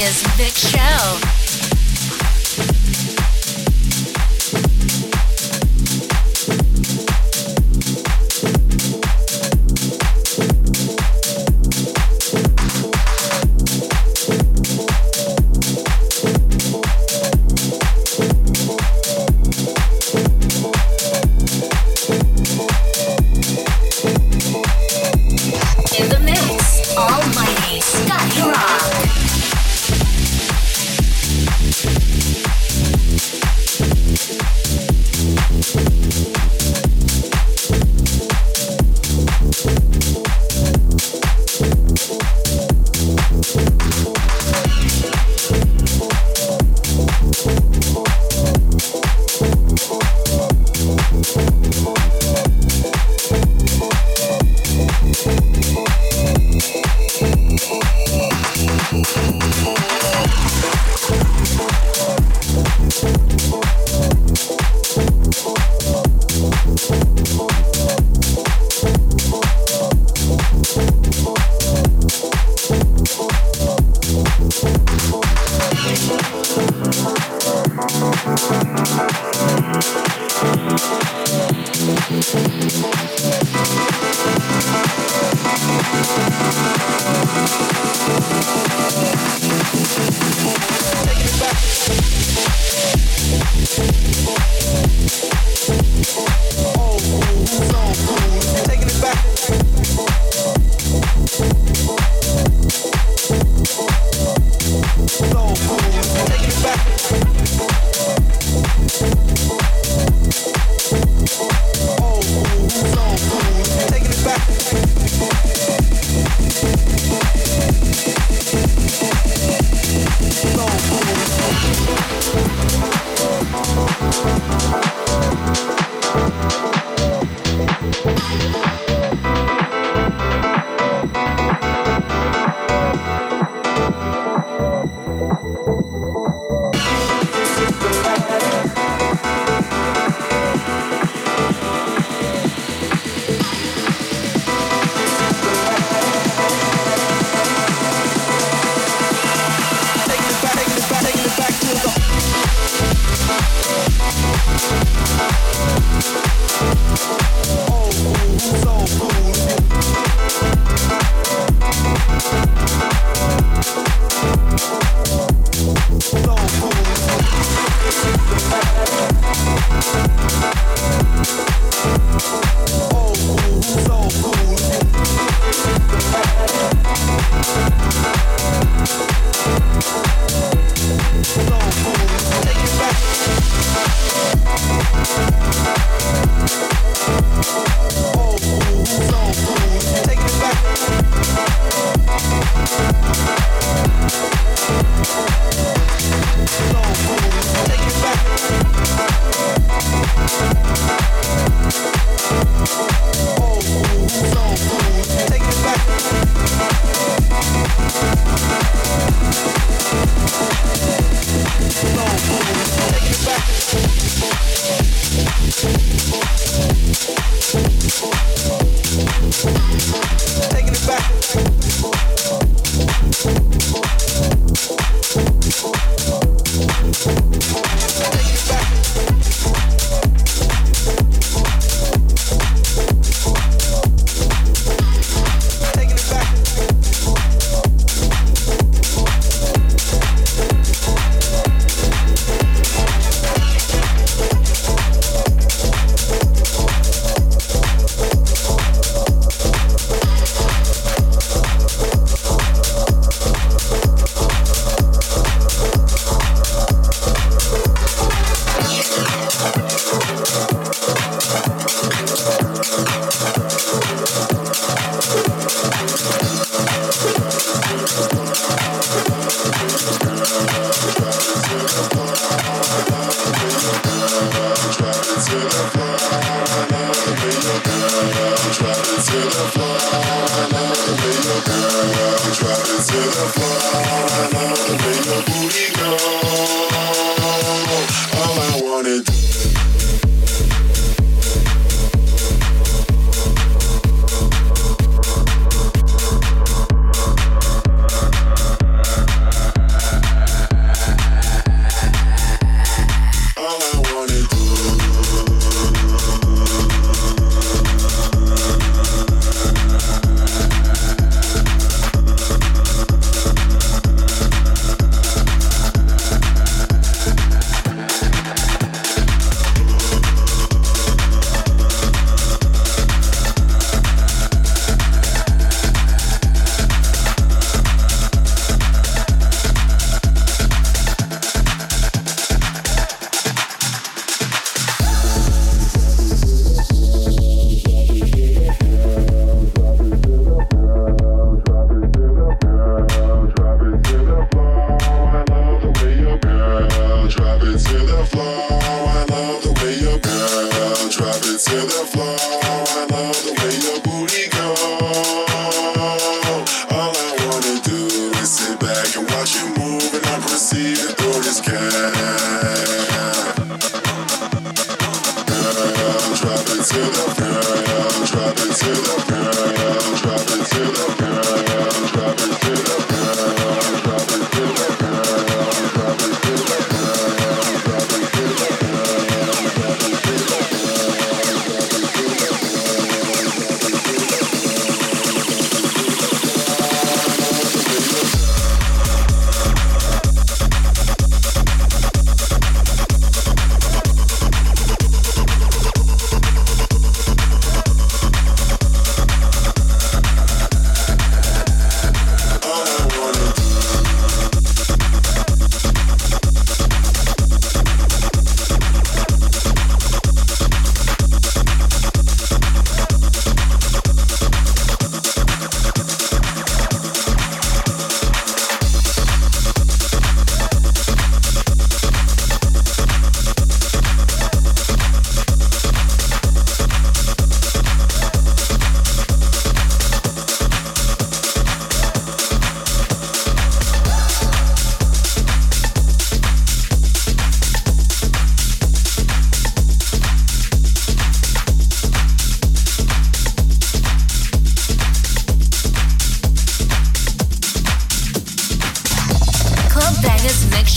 Vegas Vic Show.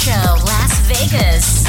Show Las Vegas.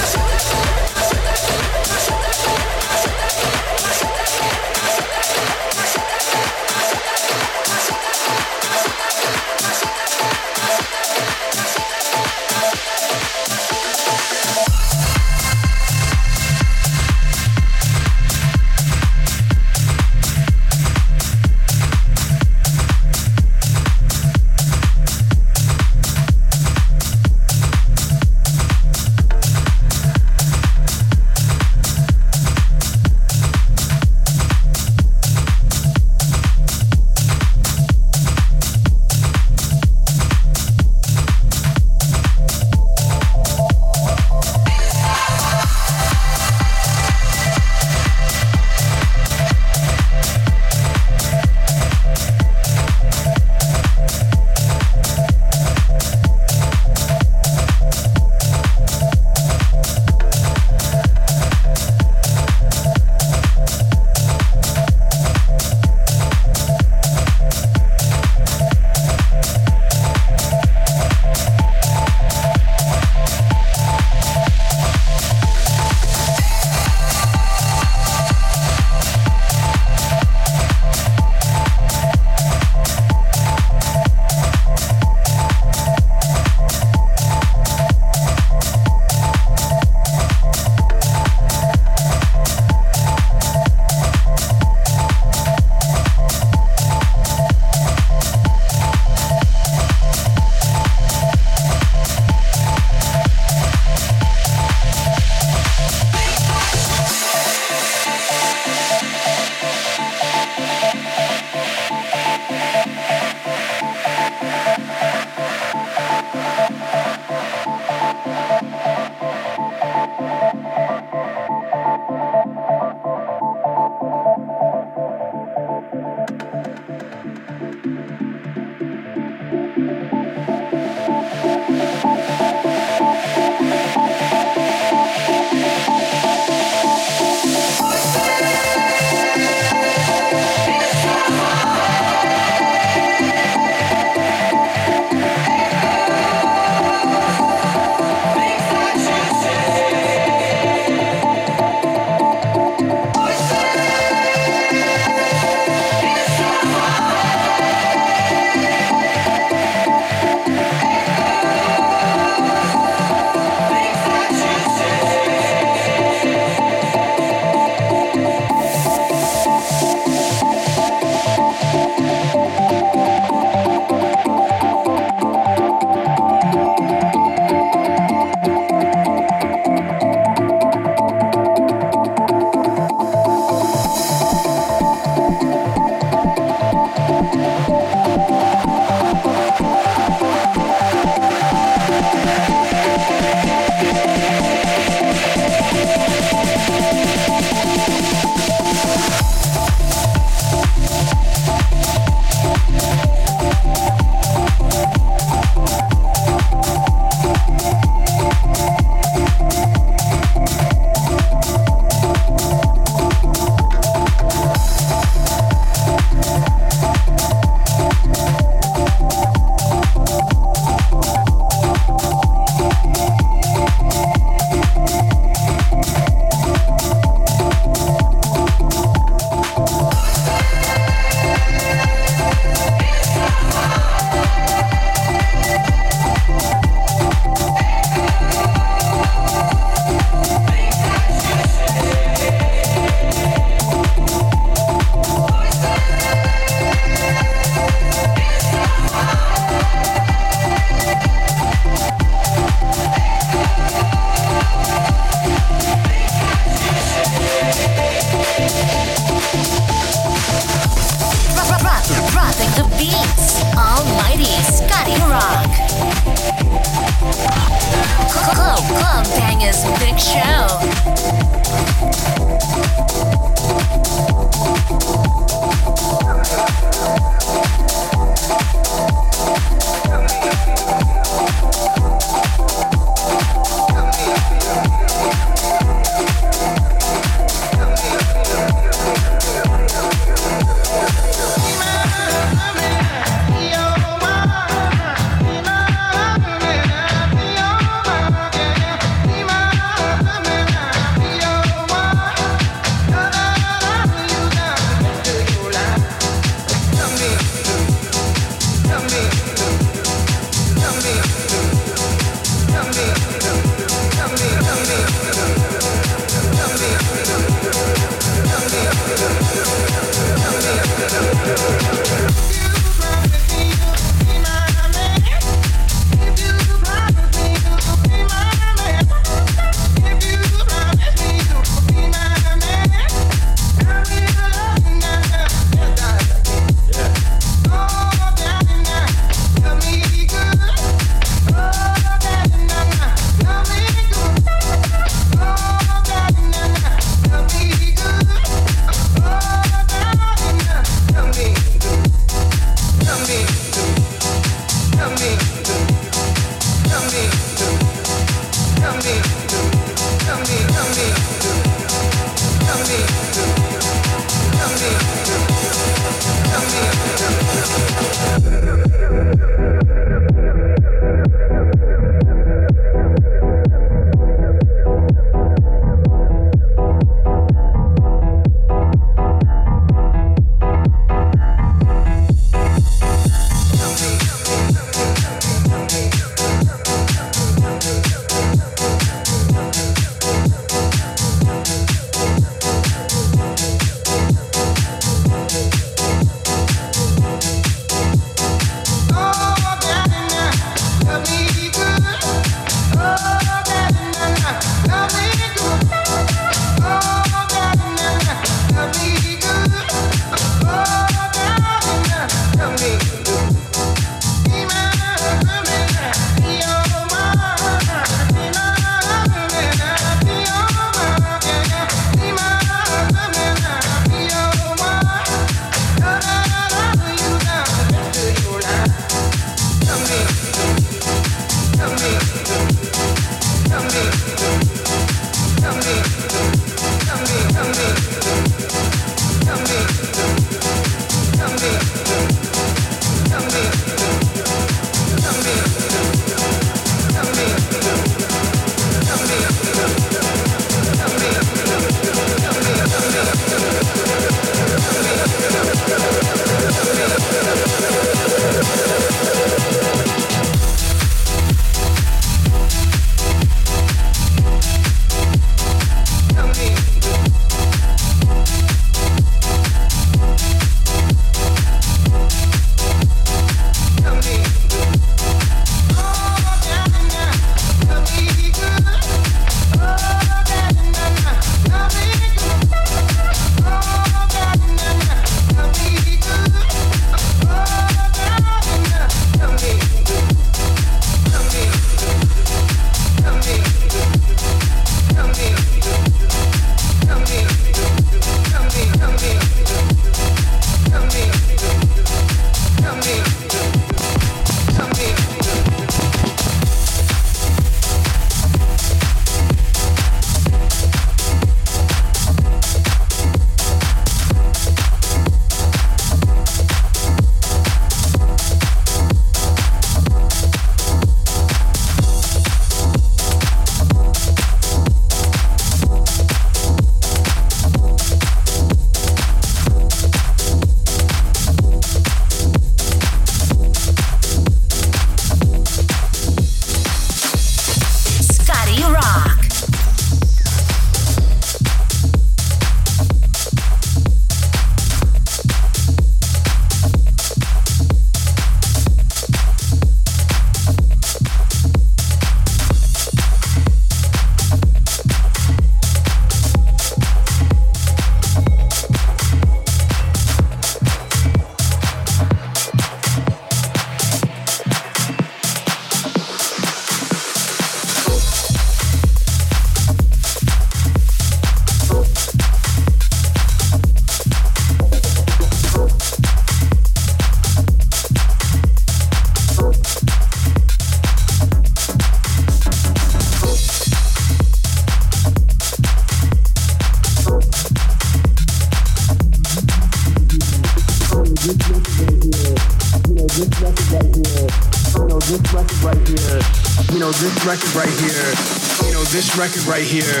Record right here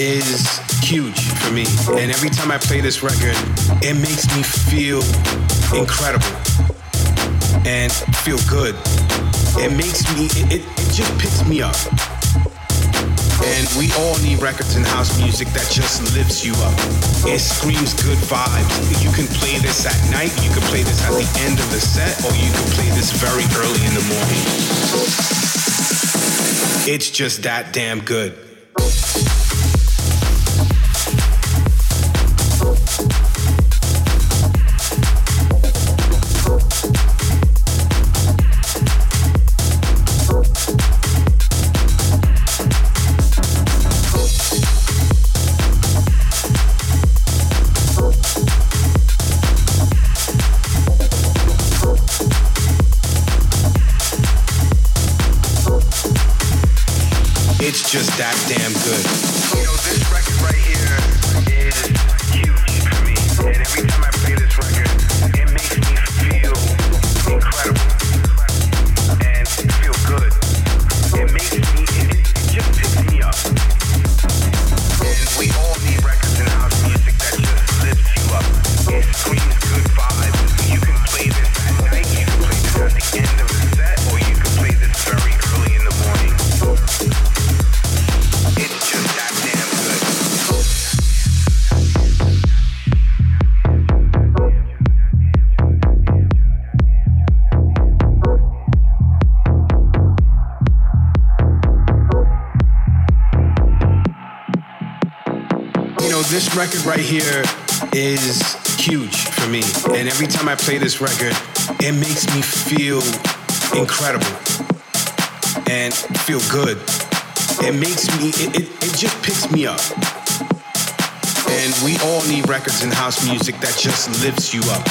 is huge for me. And every time I play this record, it makes me feel incredible and feel good. It makes me, it, it, it just picks me up. And we all need records in house music that just lifts you up. It screams good vibes. You can play this at night, you can play this at the end of the set, or you can play this very early in the morning. It's just that damn good. This record right here is huge for me. And every time I play this record, it makes me feel incredible and feel good. It makes me, it, it, it just picks me up. And we all need records in house music that just lifts you up.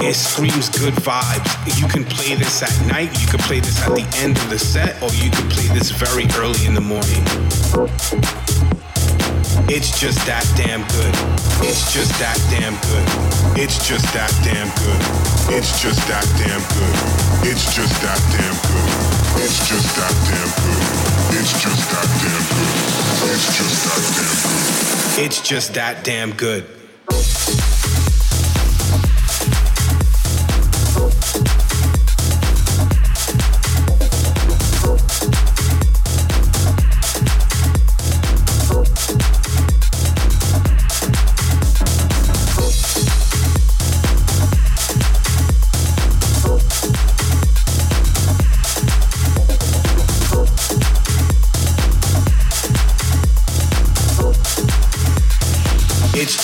It screams good vibes. You can play this at night, you can play this at the end of the set, or you can play this very early in the morning. It's just that damn good. It's just that damn good. It's just that damn good. It's just that damn good. It's just that damn good. It's just that damn good. It's just that damn good. It's just that damn good. It's just that damn good.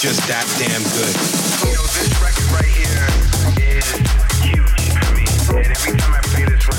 Just that damn good. You know, this record right here is huge for me. And every time I play this record,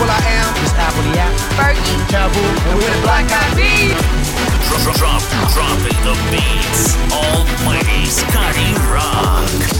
artist I am. Gustavo the app. Fergie. Taboo. And we're the Black Eyed Peas. Drop, drop, dropping the beats. Almighty Scotty Rock.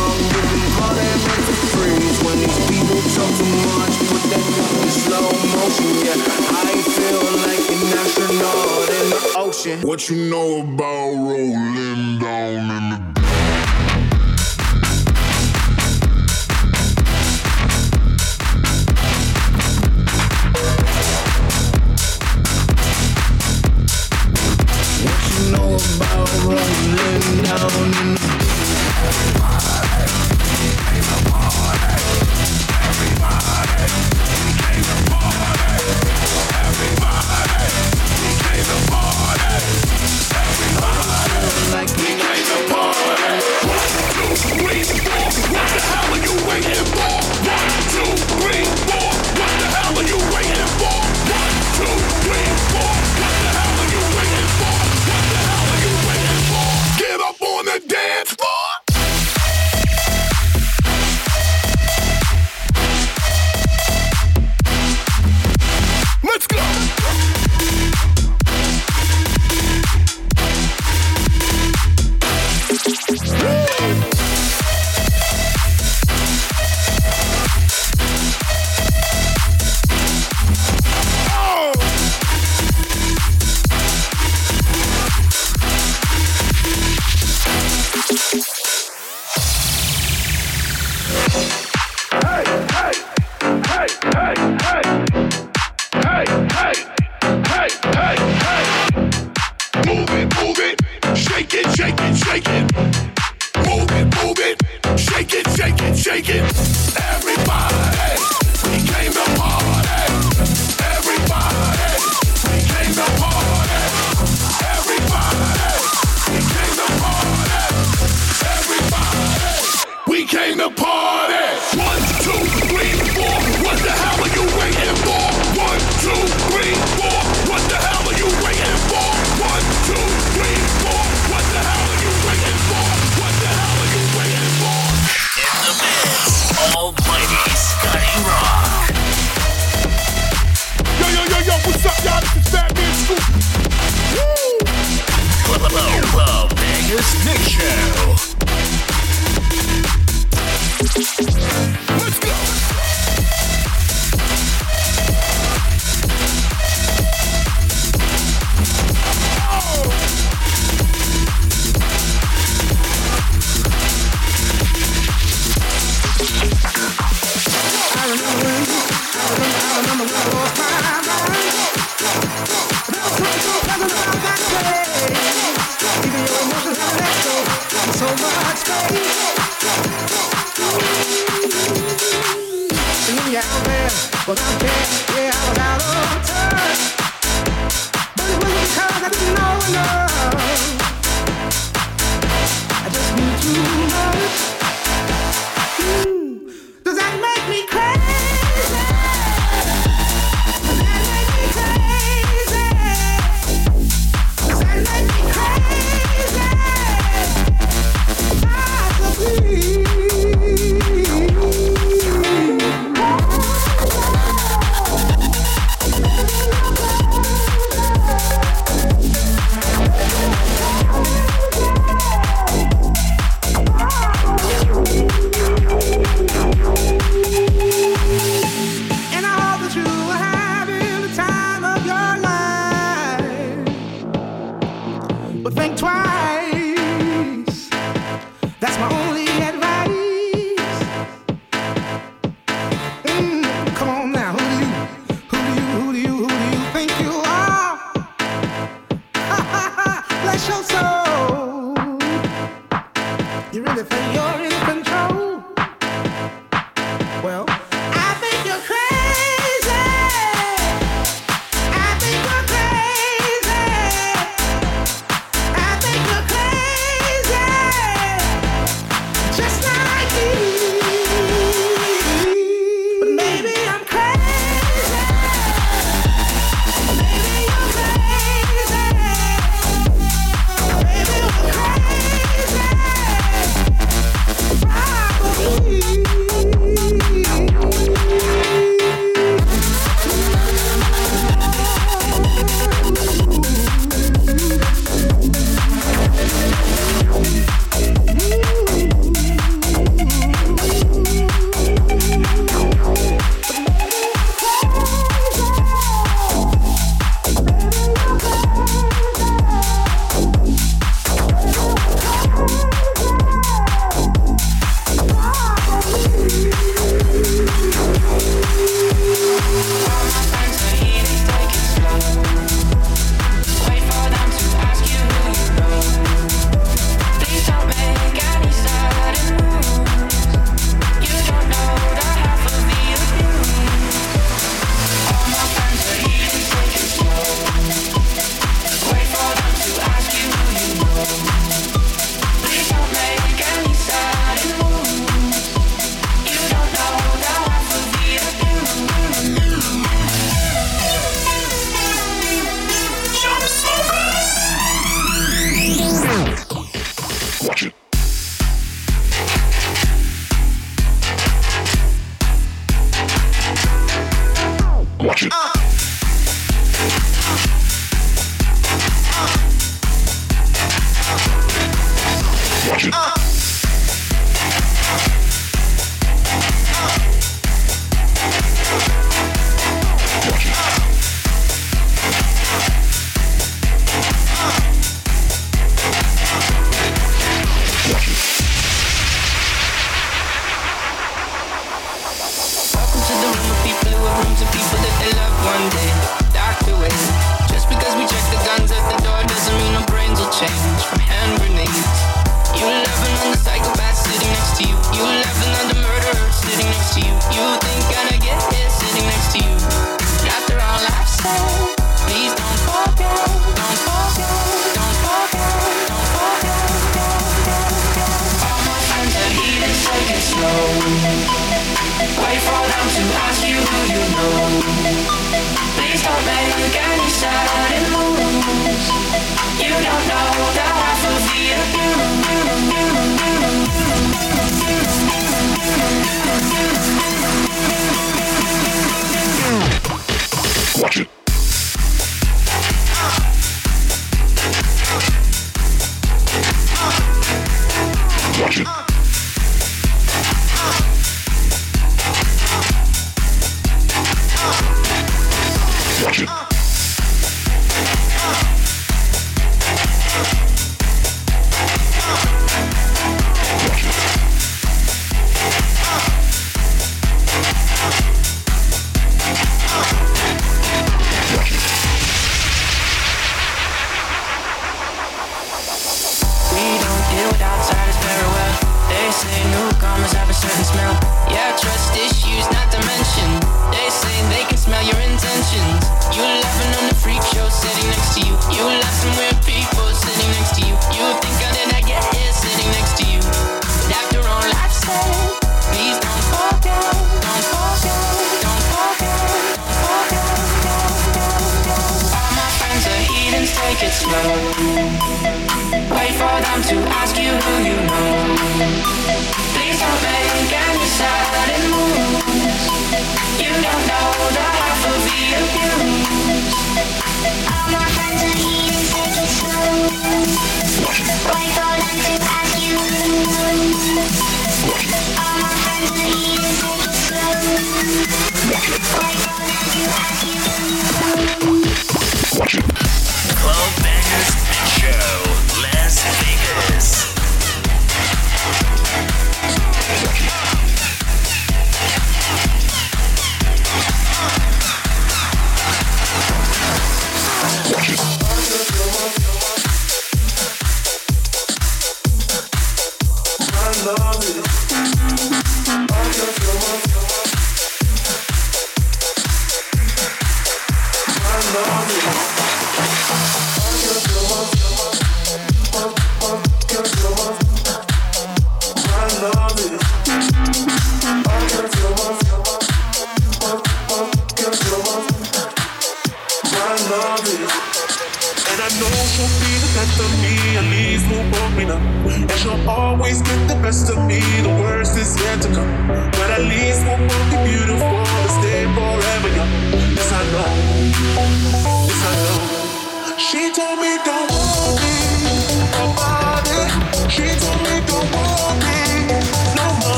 What you know about rolling down in the What you know about rolling down